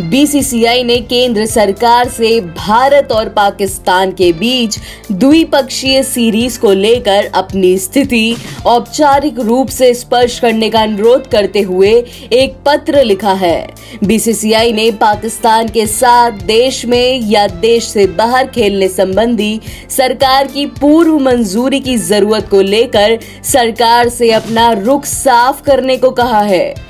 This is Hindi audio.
बीसीसीआई ने केंद्र सरकार से भारत और पाकिस्तान के बीच द्विपक्षीय सीरीज़ को लेकर अपनी स्थिति औपचारिक रूप से स्पष्ट करने का अनुरोध करते हुए एक पत्र लिखा है। बीसीसीआई ने पाकिस्तान के साथ देश में या देश से बाहर खेलने संबंधी सरकार की पूर्व मंजूरी की ज़रूरत को लेकर सरकार से अपना रुख साफ़ करने को कहा है।